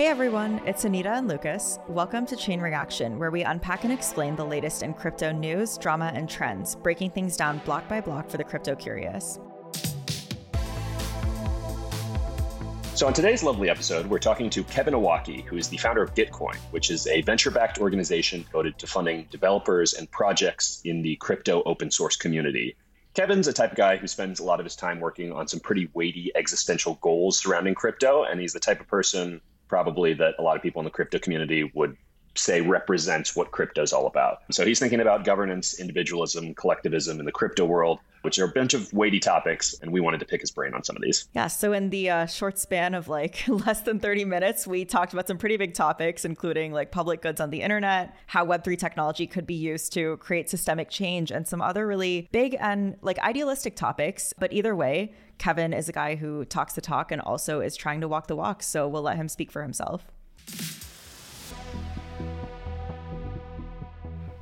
Hey everyone, it's Anita and Lucas. Welcome to Chain Reaction, where we unpack and explain the latest in crypto news, drama, and trends, breaking things down block by block for the crypto curious. So, on today's lovely episode, we're talking to Kevin Owocki, who is the founder of Gitcoin, which is a venture backed organization devoted to funding developers and projects in the crypto open source community. Kevin's a type of guy who spends a lot of his time working on some pretty weighty existential goals surrounding crypto, and he's the type of person probably that a lot of people in the crypto community would say represents what crypto is all about. So he's thinking about governance, individualism, collectivism in the crypto world, which are a bunch of weighty topics, and we wanted to pick his brain on some of these. Yeah, so in the uh, short span of like less than 30 minutes, we talked about some pretty big topics, including like public goods on the internet, how Web3 technology could be used to create systemic change, and some other really big and like idealistic topics. But either way, Kevin is a guy who talks the talk and also is trying to walk the walk. So we'll let him speak for himself.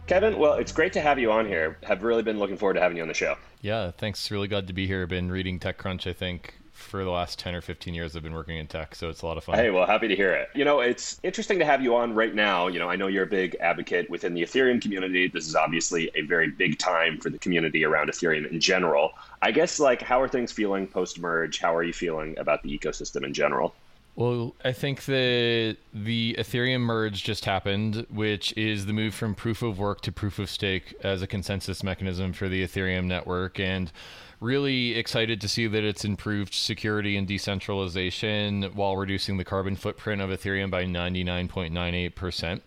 Kevin, well, it's great to have you on here. Have really been looking forward to having you on the show. Yeah, thanks. Really glad to be here. Been reading TechCrunch, I think, for the last 10 or 15 years I've been working in tech, so it's a lot of fun. Hey, well, happy to hear it. You know, it's interesting to have you on right now. You know, I know you're a big advocate within the Ethereum community. This is obviously a very big time for the community around Ethereum in general. I guess, like, how are things feeling post merge? How are you feeling about the ecosystem in general? Well, I think that the Ethereum merge just happened, which is the move from proof of work to proof of stake as a consensus mechanism for the Ethereum network. And really excited to see that it's improved security and decentralization while reducing the carbon footprint of Ethereum by 99.98%.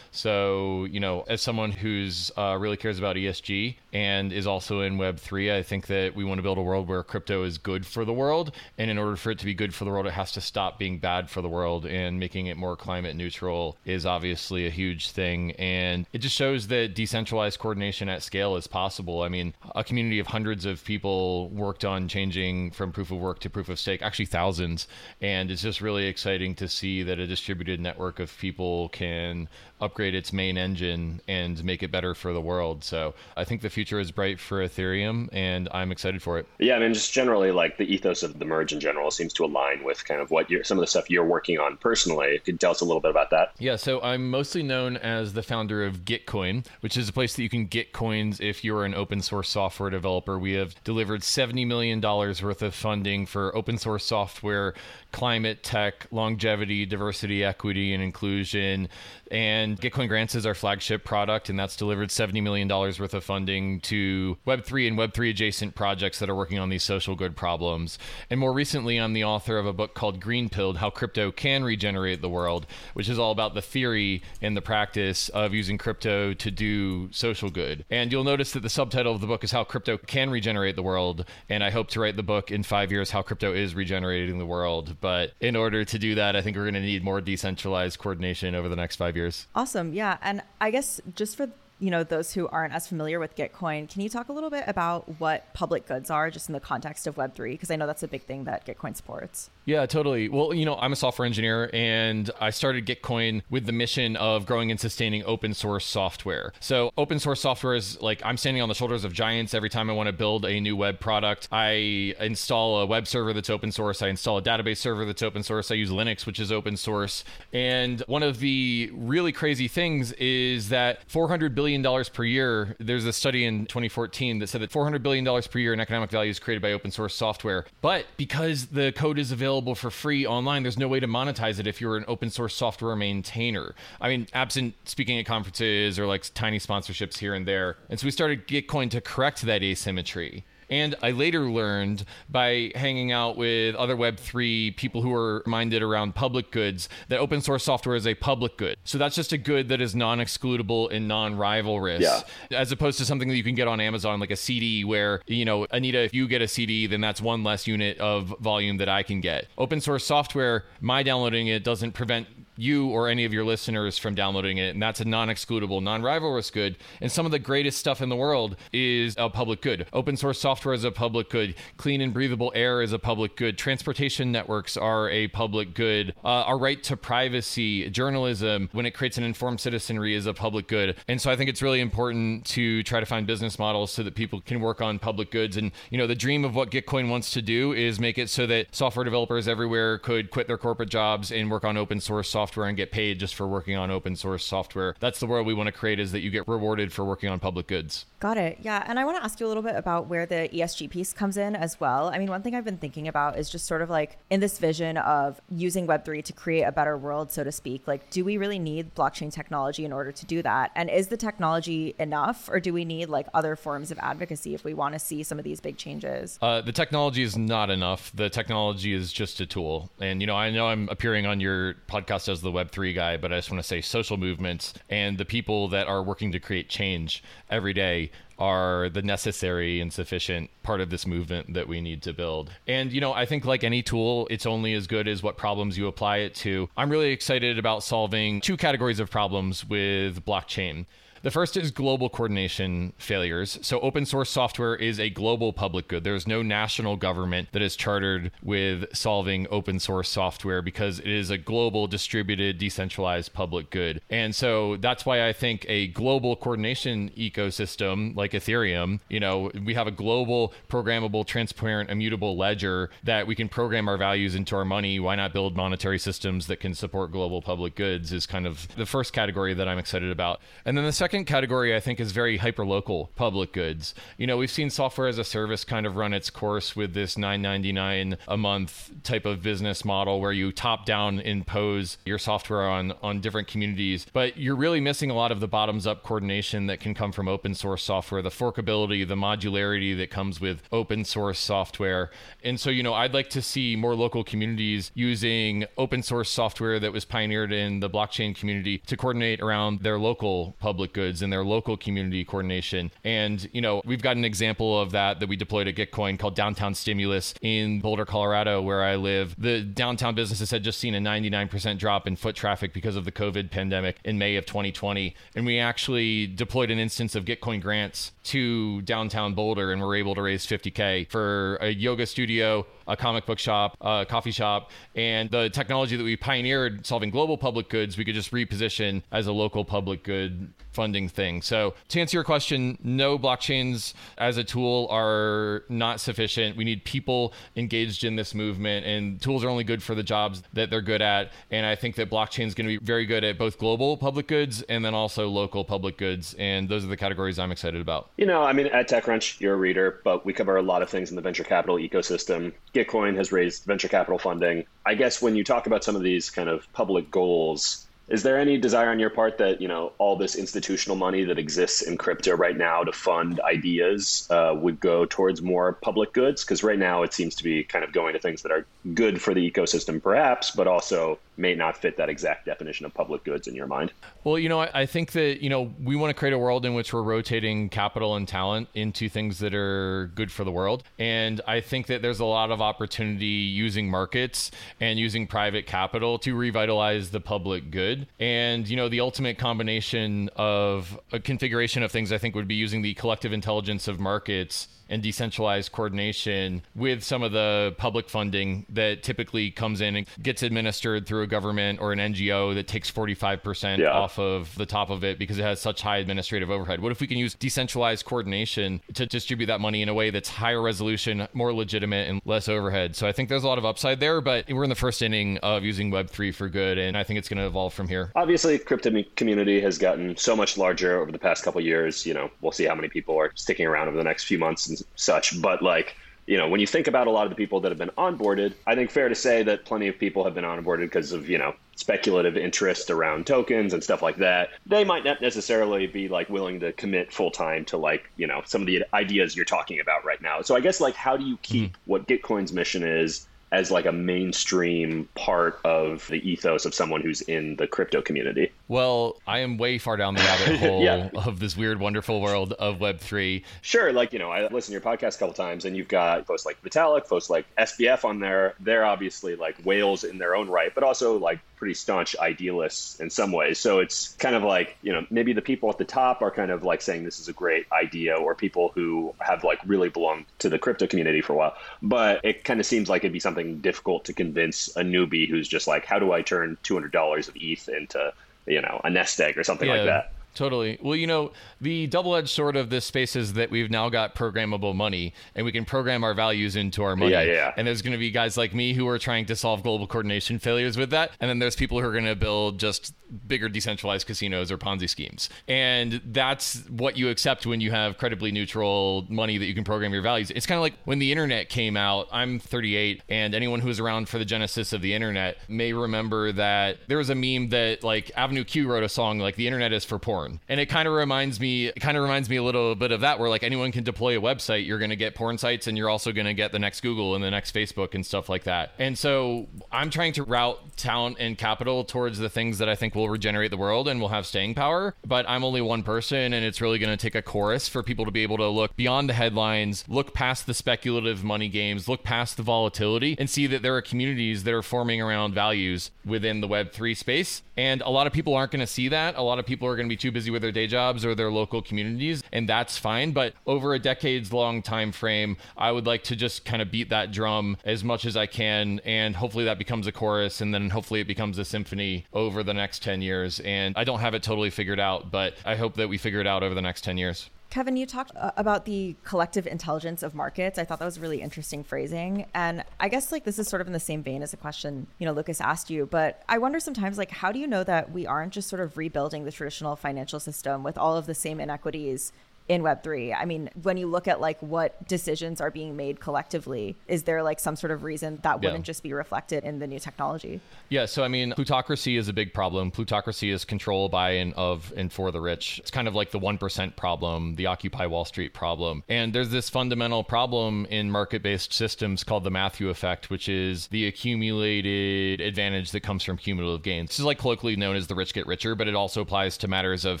So, you know, as someone who's uh, really cares about ESG and is also in Web3, I think that we want to build a world where crypto is good for the world. And in order for it to be good for the world, it has to stop being bad for the world. And making it more climate neutral is obviously a huge thing. And it just shows that decentralized coordination at scale is possible. I mean, a community of hundreds of people worked on changing from proof of work to proof of stake, actually thousands. And it's just really exciting to see that a distributed network of people can upgrade its main engine and make it better for the world. So I think the future is bright for Ethereum, and I'm excited for it. Yeah, I mean, just generally, like the ethos of the merge in general seems to align with kind of what you're, some of the stuff you're working on personally. Could you tell us a little bit about that? Yeah, so I'm mostly known as the founder of Gitcoin, which is a place that you can get coins if you're an open source software developer. We have delivered $70 million worth of funding for open source software, climate tech, longevity, diversity, equity, and inclusion. And Gitcoin Grants is our flagship product, and that's delivered $70 million worth of funding to Web3 and Web3 adjacent projects that are working on these social good problems. And more recently, I'm the author of a book called Green Pilled How Crypto Can Regenerate the World, which is all about the theory and the practice of using crypto to do social good. And you'll notice that the subtitle of the book is How Crypto Can Regenerate the World. And I hope to write the book in five years, How Crypto is Regenerating the World. But in order to do that, I think we're going to need more decentralized coordination over the next five years. Awesome. Yeah. And I guess just for you know those who aren't as familiar with Gitcoin, can you talk a little bit about what public goods are just in the context of Web3? Because I know that's a big thing that Gitcoin supports. Yeah, totally. Well, you know, I'm a software engineer and I started Gitcoin with the mission of growing and sustaining open source software. So, open source software is like I'm standing on the shoulders of giants every time I want to build a new web product. I install a web server that's open source, I install a database server that's open source, I use Linux, which is open source. And one of the really crazy things is that 400 billion dollars per year, there's a study in 2014 that said that 400 billion dollars per year in economic value is created by open source software. But because the code is available for free online. There's no way to monetize it if you're an open source software maintainer. I mean, absent speaking at conferences or like tiny sponsorships here and there. And so we started Gitcoin to correct that asymmetry. And I later learned by hanging out with other Web3 people who are minded around public goods that open source software is a public good. So that's just a good that is non excludable and non rivalrous, yeah. as opposed to something that you can get on Amazon, like a CD, where, you know, Anita, if you get a CD, then that's one less unit of volume that I can get. Open source software, my downloading it doesn't prevent you or any of your listeners from downloading it. And that's a non excludable, non rivalrous good. And some of the greatest stuff in the world is a public good. Open source software is a public good. Clean and breathable air is a public good. Transportation networks are a public good. Uh, our right to privacy, journalism, when it creates an informed citizenry, is a public good. And so I think it's really important to try to find business models so that people can work on public goods. And, you know, the dream of what Gitcoin wants to do is make it so that software developers everywhere could quit their corporate jobs and work on open source software software and get paid just for working on open source software. That's the world we want to create is that you get rewarded for working on public goods. Got it. Yeah. And I want to ask you a little bit about where the ESG piece comes in as well. I mean, one thing I've been thinking about is just sort of like in this vision of using Web3 to create a better world, so to speak. Like, do we really need blockchain technology in order to do that? And is the technology enough, or do we need like other forms of advocacy if we want to see some of these big changes? Uh, the technology is not enough. The technology is just a tool. And, you know, I know I'm appearing on your podcast as the Web3 guy, but I just want to say social movements and the people that are working to create change every day are the necessary and sufficient part of this movement that we need to build. And, you know, I think like any tool, it's only as good as what problems you apply it to. I'm really excited about solving two categories of problems with blockchain. The first is global coordination failures. So, open source software is a global public good. There's no national government that is chartered with solving open source software because it is a global, distributed, decentralized public good. And so that's why I think a global coordination ecosystem like Ethereum, you know, we have a global, programmable, transparent, immutable ledger that we can program our values into our money. Why not build monetary systems that can support global public goods is kind of the first category that I'm excited about. And then the second second category I think is very hyper-local public goods. You know, we've seen software as a service kind of run its course with this 9.99 a month type of business model where you top down impose your software on on different communities, but you're really missing a lot of the bottoms up coordination that can come from open source software, the forkability, the modularity that comes with open source software. And so, you know, I'd like to see more local communities using open source software that was pioneered in the blockchain community to coordinate around their local public goods and their local community coordination. And, you know, we've got an example of that that we deployed at Gitcoin called Downtown Stimulus in Boulder, Colorado, where I live. The downtown businesses had just seen a 99% drop in foot traffic because of the COVID pandemic in May of 2020. And we actually deployed an instance of Gitcoin grants to downtown Boulder and were able to raise 50K for a yoga studio, a comic book shop, a coffee shop, and the technology that we pioneered solving global public goods, we could just reposition as a local public good funding thing. So to answer your question, no blockchains as a tool are not sufficient. We need people engaged in this movement, and tools are only good for the jobs that they're good at. And I think that blockchain is going to be very good at both global public goods and then also local public goods. And those are the categories I'm excited about. You know, I mean, at TechCrunch, you're a reader, but we cover a lot of things in the venture capital ecosystem. Gitcoin has raised venture capital funding. I guess when you talk about some of these kind of public goals, is there any desire on your part that you know all this institutional money that exists in crypto right now to fund ideas uh, would go towards more public goods? Because right now it seems to be kind of going to things that are good for the ecosystem, perhaps, but also may not fit that exact definition of public goods in your mind. Well, you know, I, I think that you know we want to create a world in which we're rotating capital and talent into things that are good for the world, and I think that there's a lot of opportunity using markets and using private capital to revitalize the public good good. And, you know, the ultimate combination of a configuration of things, I think, would be using the collective intelligence of markets and decentralized coordination with some of the public funding that typically comes in and gets administered through a government or an NGO that takes 45% yeah. off of the top of it because it has such high administrative overhead. What if we can use decentralized coordination to distribute that money in a way that's higher resolution, more legitimate, and less overhead? So I think there's a lot of upside there, but we're in the first inning of using Web3 for good, and I think it's going to evolve from here. Obviously, crypto community has gotten so much larger over the past couple years. You know, we'll see how many people are sticking around over the next few months and such. But like, you know, when you think about a lot of the people that have been onboarded, I think fair to say that plenty of people have been onboarded because of, you know, speculative interest around tokens and stuff like that. They might not necessarily be like willing to commit full time to like, you know, some of the ideas you're talking about right now. So I guess like how do you keep mm. what Gitcoin's mission is as like a mainstream part of the ethos of someone who's in the crypto community. Well, I am way far down the rabbit hole yeah. of this weird, wonderful world of Web3. Sure. Like, you know, I listen to your podcast a couple times and you've got folks like Vitalik, folks like SBF on there. They're obviously like whales in their own right, but also like pretty staunch idealists in some ways. So it's kind of like, you know, maybe the people at the top are kind of like saying this is a great idea or people who have like really belonged to the crypto community for a while. But it kind of seems like it'd be something difficult to convince a newbie who's just like, how do I turn $200 of ETH into you know a nest egg or something yeah, like that Totally. Well, you know, the double edged sword of this space is that we've now got programmable money and we can program our values into our money. Yeah, yeah. And there's going to be guys like me who are trying to solve global coordination failures with that. And then there's people who are going to build just bigger decentralized casinos or Ponzi schemes. And that's what you accept when you have credibly neutral money that you can program your values. It's kind of like when the internet came out. I'm 38, and anyone who was around for the genesis of the internet may remember that there was a meme that like Avenue Q wrote a song like the internet is for porn porn. And it kind of reminds me, it kind of reminds me a little bit of that, where like anyone can deploy a website. You're going to get porn sites, and you're also going to get the next Google and the next Facebook and stuff like that. And so I'm trying to route talent and capital towards the things that I think will regenerate the world and will have staying power. But I'm only one person, and it's really going to take a chorus for people to be able to look beyond the headlines, look past the speculative money games, look past the volatility, and see that there are communities that are forming around values within the Web3 space. And a lot of people aren't going to see that. A lot of people are going to be too busy with their day jobs or their local communities, and that's fine. But over a decades long time frame, I would like to just kind of beat that drum as much as I can, and hopefully that becomes a chorus, and then hopefully it becomes a symphony over the next 10 years. And I don't have it totally figured out, but I hope that we figure it out over the next 10 years. Kevin, you talked uh, about the collective intelligence of markets. I thought that was really interesting phrasing. And I guess like this is sort of in the same vein as a question, you know, Lucas asked you, but I wonder sometimes like how do you know that we aren't just sort of rebuilding the traditional financial system with all of the same inequities in web3 i mean when you look at like what decisions are being made collectively is there like some sort of reason that wouldn't yeah. just be reflected in the new technology? Yeah so i mean plutocracy is a big problem. Plutocracy is control by and of and for the rich. It's kind of like the 1% problem the occupy wall street problem. And there's this fundamental problem in market-based systems called the matthew effect which is the accumulated advantage that comes from cumulative gains. This is like colloquially known as the rich get richer but it also applies to matters of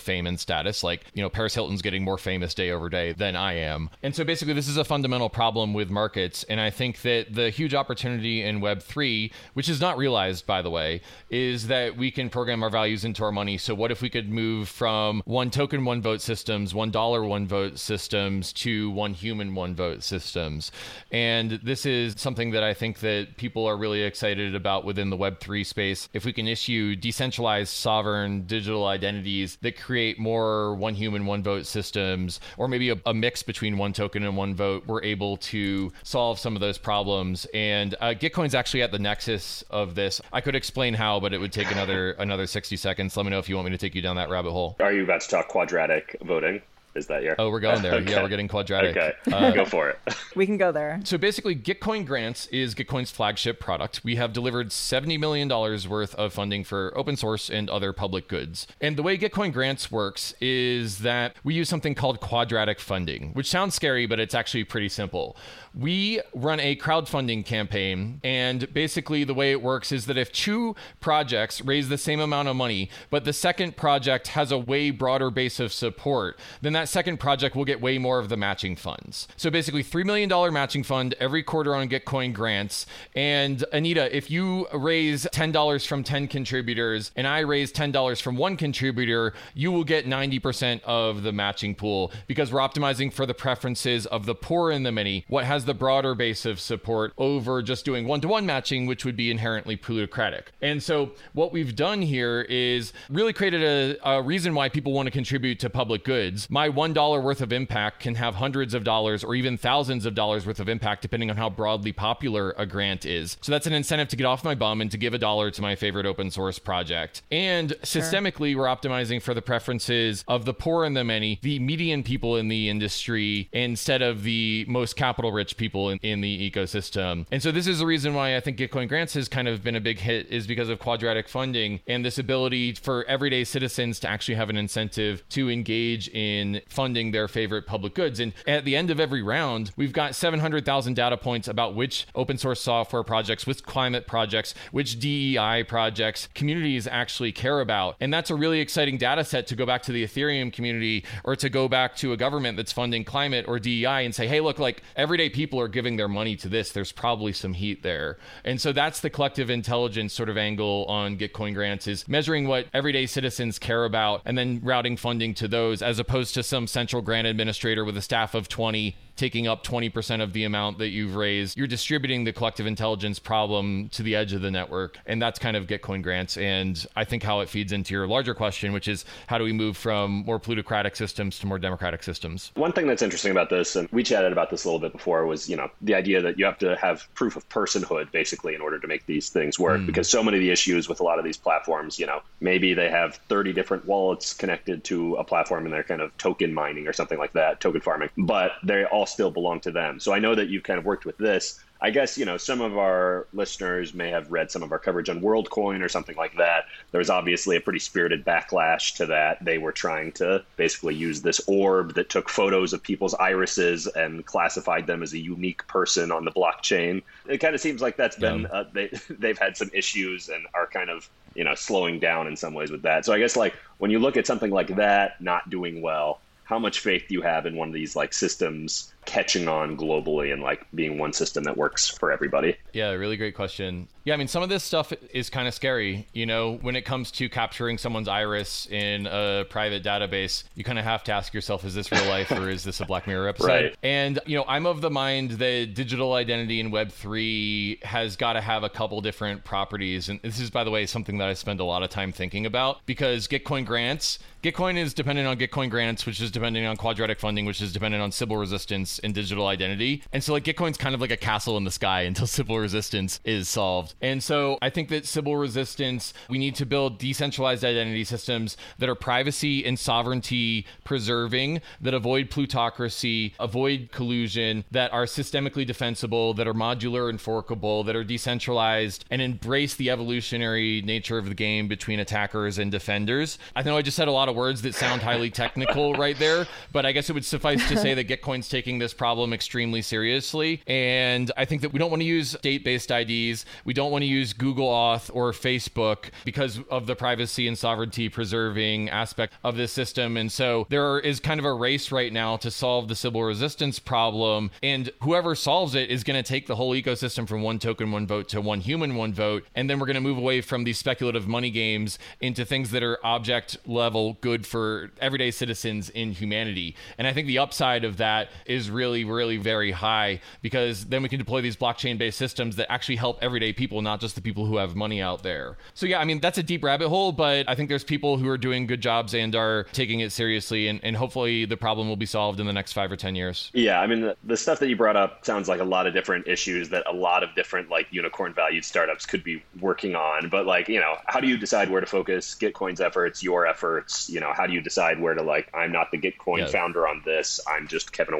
fame and status. Like you know paris hilton's getting more fame famous day over day than I am. And so basically, this is a fundamental problem with markets. And I think that the huge opportunity in Web3, which is not realized, by the way, is that we can program our values into our money. So, what if we could move from one token, one vote systems, one dollar, one vote systems to one human, one vote systems? And this is something that I think that people are really excited about within the Web3 space. If we can issue decentralized, sovereign digital identities that create more one human, one vote systems or maybe a, a, mix between one token and one vote, we're able to solve some of those problems. And uh, Gitcoin's actually at the nexus of this. I could explain how, but it would take another another 60 seconds. Let me know if you want me to take you down that rabbit hole. Are you about to talk quadratic voting? Is that your? Oh, we're going there. okay. Yeah, we're getting quadratic. Okay, uh, go for it. we can go there. So basically, Gitcoin Grants is Gitcoin's flagship product. We have delivered $70 million worth of funding for open source and other public goods. And the way Gitcoin Grants works is that we use something called quadratic funding, which sounds scary, but it's actually pretty simple we run a crowdfunding campaign. And basically, the way it works is that if two projects raise the same amount of money, but the second project has a way broader base of support, then that second project will get way more of the matching funds. So basically, $3 million matching fund every quarter on Gitcoin grants. And Anita, if you raise $10 from 10 contributors and I raise $10 from one contributor, you will get 90% of the matching pool because we're optimizing for the preferences of the poor and the many. What has the broader base of support over just doing one to one matching, which would be inherently plutocratic. And so, what we've done here is really created a, a reason why people want to contribute to public goods. My $1 worth of impact can have hundreds of dollars or even thousands of dollars worth of impact, depending on how broadly popular a grant is. So, that's an incentive to get off my bum and to give a dollar to my favorite open source project. And sure. systemically, we're optimizing for the preferences of the poor and the many, the median people in the industry, instead of the most capital rich people in, in the ecosystem. And so this is the reason why I think Gitcoin Grants has kind of been a big hit is because of quadratic funding and this ability for everyday citizens to actually have an incentive to engage in funding their favorite public goods. And at the end of every round, we've got 700,000 data points about which open source software projects, which climate projects, which DEI projects communities actually care about. And that's a really exciting data set to go back to the Ethereum community or to go back to a government that's funding climate or DEI and say, hey, look, like everyday people are giving their money to this, there's probably some heat there. And so that's the collective intelligence sort of angle on Gitcoin grants is measuring what everyday citizens care about and then routing funding to those as opposed to some central grant administrator with a staff of 20 taking up 20% of the amount that you've raised. You're distributing the collective intelligence problem to the edge of the network. And that's kind of Gitcoin grants. And I think how it feeds into your larger question, which is how do we move from more plutocratic systems to more democratic systems? One thing that's interesting about this, and we chatted about this a little bit before, was, you know, the idea that you have to have proof of personhood basically in order to make these things work. Mm. Because so many of the issues with a lot of these platforms, you know, maybe they have 30 different wallets connected to a platform and they're kind of token mining or something like that, token farming, but they all still belong to them. So I know that you've kind of worked with this. I guess, you know, some of our listeners may have read some of our coverage on WorldCoin or something like that. There was obviously a pretty spirited backlash to that. They were trying to basically use this orb that took photos of people's irises and classified them as a unique person on the blockchain. It kind of seems like that's been, uh, they, they've had some issues and are kind of, you know, slowing down in some ways with that. So I guess, like, when you look at something like that not doing well, how much faith do you have in one of these like systems catching on globally and like being one system that works for everybody? Yeah, really great question. Yeah, I mean, some of this stuff is kind of scary. You know, when it comes to capturing someone's iris in a private database, you kind of have to ask yourself, is this real life or is this a Black Mirror episode? Right. And, you know, I'm of the mind that digital identity in Web3 has got to have a couple different properties. And this is, by the way, something that I spend a lot of time thinking about because Gitcoin grants, Gitcoin is dependent on Gitcoin grants, which is dependent on quadratic funding, which is dependent on Sybil resistance and digital identity. And so, like, Gitcoin's kind of like a castle in the sky until Sybil resistance is solved. And so I think that Sybil resistance, we need to build decentralized identity systems that are privacy and sovereignty preserving, that avoid plutocracy, avoid collusion, that are systemically defensible, that are modular and forkable, that are decentralized, and embrace the evolutionary nature of the game between attackers and defenders. I know I just said a lot of words that sound highly technical right there, but I guess it would suffice to say that Gitcoin's taking this problem extremely seriously. And I think that we don't want to use state based IDs. We don't want to use Google Auth or Facebook because of the privacy and sovereignty preserving aspect of this system. And so there is kind of a race right now to solve the Sybil resistance problem. And whoever solves it is going to take the whole ecosystem from one token, one vote to one human, one vote. And then we're going to move away from these speculative money games into things that are object level good for everyday citizens in humanity. And I think the upside of that is really, really very high because then we can deploy these blockchain based systems that actually help everyday people, not just the people who have money out there. So, yeah, I mean, that's a deep rabbit hole, but I think there's people who are doing good jobs and are taking it seriously. And, and hopefully the problem will be solved in the next five or 10 years. Yeah, I mean, the, the stuff that you brought up sounds like a lot of different issues that a lot of different, like, unicorn valued startups could be working on. But, like, you know, how do you decide where to focus Gitcoin's efforts, your efforts? You know, how do you decide where to, like, I'm not the Gitcoin yeah. founder on this, I'm just Kevin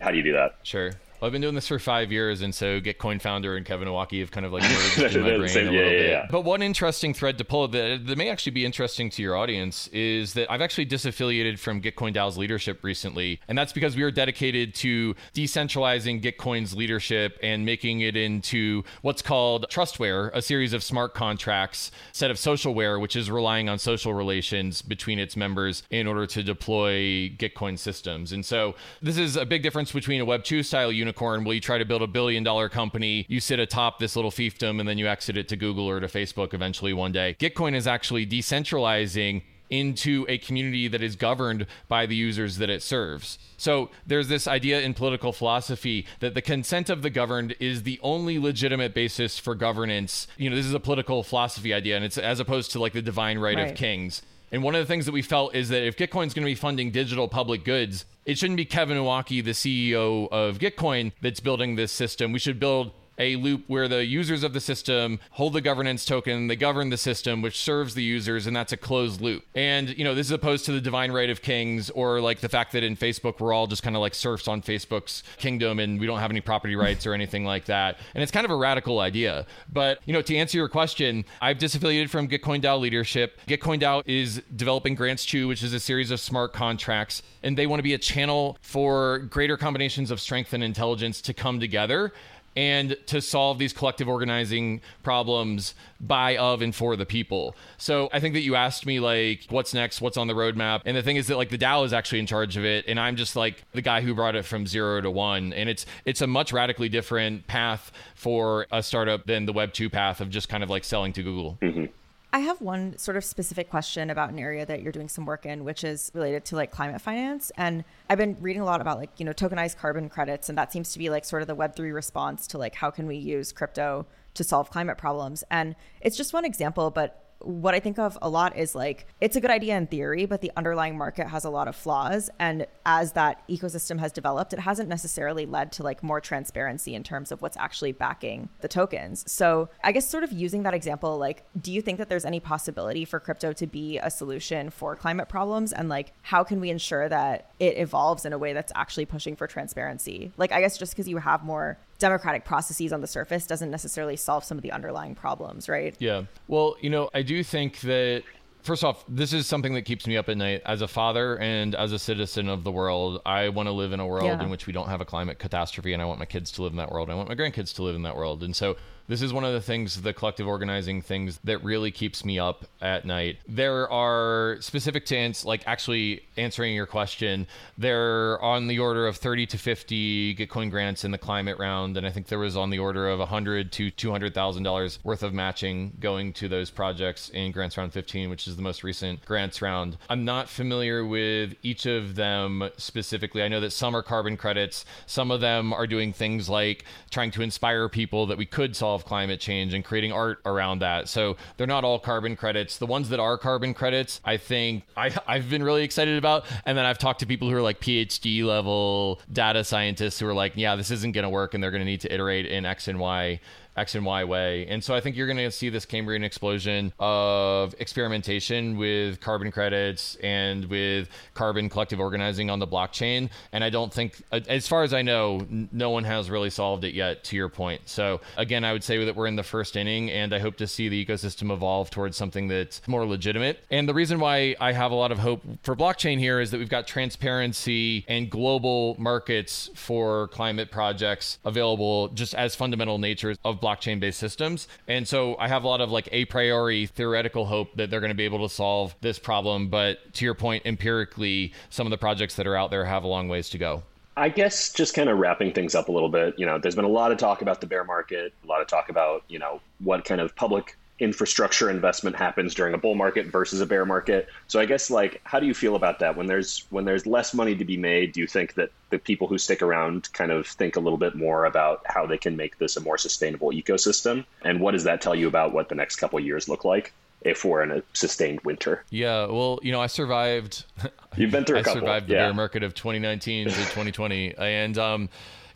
How do you do that? Sure. Well, I've been doing this for five years, and so Gitcoin founder and Kevin Owocki have kind of like merged in my brain same, a little yeah, bit. Yeah. But one interesting thread to pull that, that may actually be interesting to your audience is that I've actually disaffiliated from Gitcoin DAO's leadership recently, and that's because we are dedicated to decentralizing Gitcoin's leadership and making it into what's called Trustware, a series of smart contracts, set of socialware, which is relying on social relations between its members in order to deploy Gitcoin systems. And so this is a big difference between a Web 2 style unicorn unicorn will you try to build a billion dollar company you sit atop this little fiefdom and then you exit it to google or to facebook eventually one day gitcoin is actually decentralizing into a community that is governed by the users that it serves. So there's this idea in political philosophy that the consent of the governed is the only legitimate basis for governance. You know, this is a political philosophy idea, and it's as opposed to like the divine right, right. of kings. And one of the things that we felt is that if Gitcoin's going to be funding digital public goods, it shouldn't be Kevin Owocki, the CEO of Gitcoin, that's building this system. We should build a loop where the users of the system hold the governance token, they govern the system, which serves the users, and that's a closed loop. And, you know, this is opposed to the divine right of kings or like the fact that in Facebook, we're all just kind of like serfs on Facebook's kingdom and we don't have any property rights or anything like that. And it's kind of a radical idea. But, you know, to answer your question, I've disaffiliated from Gitcoin DAO leadership. Gitcoin DAO is developing Grants 2, which is a series of smart contracts, and they want to be a channel for greater combinations of strength and intelligence to come together and to solve these collective organizing problems by, of, and for the people. So I think that you asked me, like, what's next? What's on the roadmap? And the thing is that, like, the DAO is actually in charge of it. And I'm just like the guy who brought it from zero to one. And it's, it's a much radically different path for a startup than the Web 2 path of just kind of like selling to Google. Mm-hmm. I have one sort of specific question about an area that you're doing some work in, which is related to like climate finance. And I've been reading a lot about like, you know, tokenized carbon credits. And that seems to be like sort of the Web3 response to like, how can we use crypto to solve climate problems? And it's just one example, but what I think of a lot is like it's a good idea in theory, but the underlying market has a lot of flaws. And as that ecosystem has developed, it hasn't necessarily led to like more transparency in terms of what's actually backing the tokens. So I guess sort of using that example, like, do you think that there's any possibility for crypto to be a solution for climate problems? And like, how can we ensure that it evolves in a way that's actually pushing for transparency? Like, I guess just because you have more democratic processes on the surface doesn't necessarily solve some of the underlying problems, right? Yeah. Well, you know, I do think that first off, this is something that keeps me up at night as a father and as a citizen of the world. I want to live in a world yeah. in which we don't have a climate catastrophe, and I want my kids to live in that world. I want my grandkids to live in that world. And so this is one of the things, the collective organizing things that really keeps me up at night. There are specific ans- like actually answering your question. they're on the order of 30 to 50 Gitcoin grants in the climate round, and I think there was on the order of 100 to 200 thousand dollars worth of matching going to those projects in grants round 15, which is the most recent grants round. I'm not familiar with each of them specifically. I know that some are carbon credits. Some of them are doing things like trying to inspire people that we could solve solve climate change and creating art around that. So they're not all carbon credits. The ones that are carbon credits, I think I, I've been really excited about. And then I've talked to people who are like PhD level data scientists who are like, yeah, this isn't going to work and they're going to need to iterate in X and Y X and Y way. And so I think you're going to see this Cambrian explosion of experimentation with carbon credits and with carbon collective organizing on the blockchain. And I don't think, as far as I know, no one has really solved it yet, to your point. So again, I would say that we're in the first inning, and I hope to see the ecosystem evolve towards something that's more legitimate. And the reason why I have a lot of hope for blockchain here is that we've got transparency and global markets for climate projects available just as fundamental natures of blockchain based systems. And so I have a lot of like a priori theoretical hope that they're going to be able to solve this problem. But to your point, empirically, some of the projects that are out there have a long ways to go. I guess just kind of wrapping things up a little bit, you know, there's been a lot of talk about the bear market, a lot of talk about, you know, what kind of public infrastructure investment happens during a bull market versus a bear market. So I guess like how do you feel about that when there's when there's less money to be made, do you think that the people who stick around kind of think a little bit more about how they can make this a more sustainable ecosystem? And what does that tell you about what the next couple years look like? if we're in a sustained winter. Yeah, well, you know, I survived. You've been through a I couple. survived the yeah. bear market of 2019 to 2020, and um,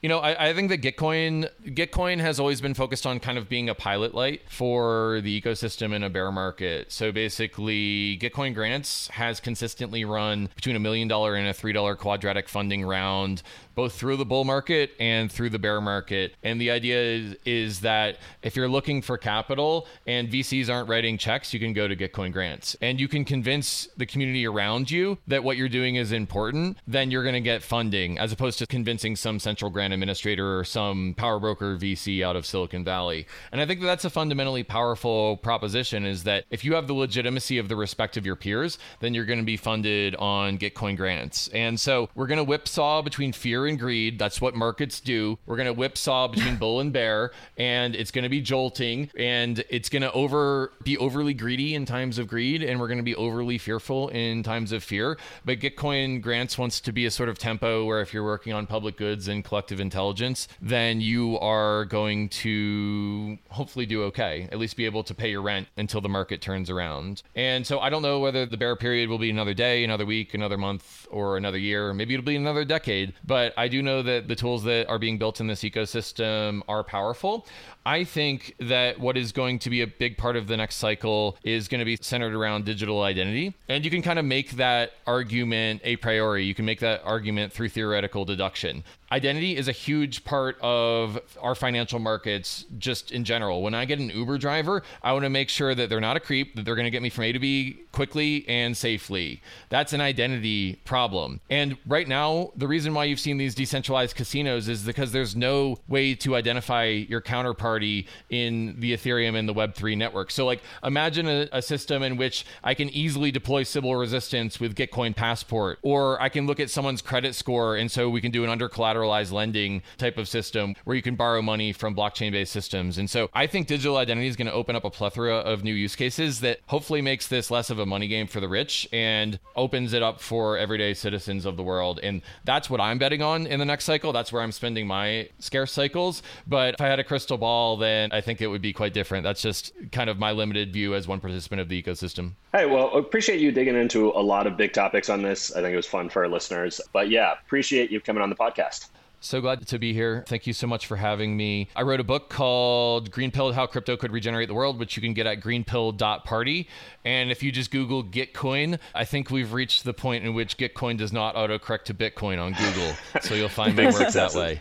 you know, I, I, think that Gitcoin Gitcoin has always been focused on kind of being a pilot light for the ecosystem in a bear market. So basically, Gitcoin Grants has consistently run between a million dollar and a three dollar quadratic funding round both through the bull market and through the bear market. And the idea is, is that if you're looking for capital and VCs aren't writing checks, you can go to Gitcoin grants and you can convince the community around you that what you're doing is important, then you're going to get funding as opposed to convincing some central grant administrator or some power broker VC out of Silicon Valley. And I think that that's a fundamentally powerful proposition is that if you have the legitimacy of the respect of your peers, then you're going to be funded on Gitcoin grants. And so we're going to whipsaw between fear and greed. That's what markets do. We're going to whipsaw between bull and bear, and it's going to be jolting, and it's going to over be overly greedy in times of greed, and we're going to be overly fearful in times of fear. But Gitcoin grants wants to be a sort of tempo where if you're working on public goods and collective intelligence, then you are going to hopefully do okay, at least be able to pay your rent until the market turns around. And so I don't know whether the bear period will be another day, another week, another month, or another year. Maybe it'll be another decade, but I do know that the tools that are being built in this ecosystem are powerful. I think that what is going to be a big part of the next cycle is going to be centered around digital identity. And you can kind of make that argument a priori. You can make that argument through theoretical deduction identity is a huge part of our financial markets just in general. When I get an Uber driver, I want to make sure that they're not a creep, that they're going to get me from A to B quickly and safely. That's an identity problem. And right now, the reason why you've seen these decentralized casinos is because there's no way to identify your counterparty in the Ethereum and the Web3 network. So, like, imagine a, a system in which I can easily deploy Sybil resistance with Gitcoin Passport, or I can look at someone's credit score, and so we can do an under collateral collateralized lending type of system where you can borrow money from blockchain based systems. And so I think digital identity is going to open up a plethora of new use cases that hopefully makes this less of a money game for the rich and opens it up for everyday citizens of the world. And that's what I'm betting on in the next cycle. That's where I'm spending my scarce cycles. But if I had a crystal ball, then I think it would be quite different. That's just kind of my limited view as one participant of the ecosystem. Hey, well, appreciate you digging into a lot of big topics on this. I think it was fun for our listeners. But yeah, appreciate you coming on the podcast. So glad to be here. Thank you so much for having me. I wrote a book called Green Pill How Crypto Could Regenerate the World, which you can get at greenpill.party. And if you just Google Gitcoin, I think we've reached the point in which Gitcoin does not autocorrect to Bitcoin on Google. so you'll find my work that way.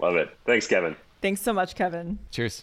Love it. Thanks, Kevin. Thanks so much, Kevin. Cheers.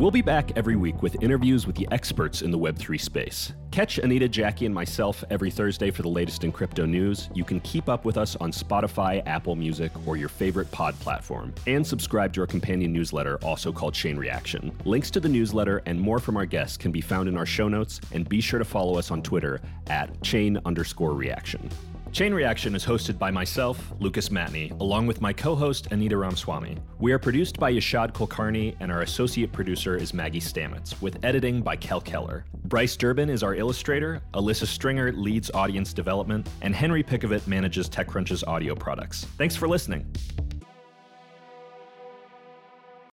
We'll be back every week with interviews with the experts in the Web3 space. Catch Anita, Jackie, and myself every Thursday for the latest in crypto news. You can keep up with us on Spotify, Apple Music, or your favorite pod platform. And subscribe to our companion newsletter, also called Chain Reaction. Links to the newsletter and more from our guests can be found in our show notes, and be sure to follow us on Twitter at chain underscore reaction. Chain Reaction is hosted by myself, Lucas Matney, along with my co host, Anita Ramaswamy. We are produced by Yashad Kulkarni, and our associate producer is Maggie Stamets, with editing by Kel Keller. Bryce Durbin is our illustrator, Alyssa Stringer leads audience development, and Henry Pickavet manages TechCrunch's audio products. Thanks for listening.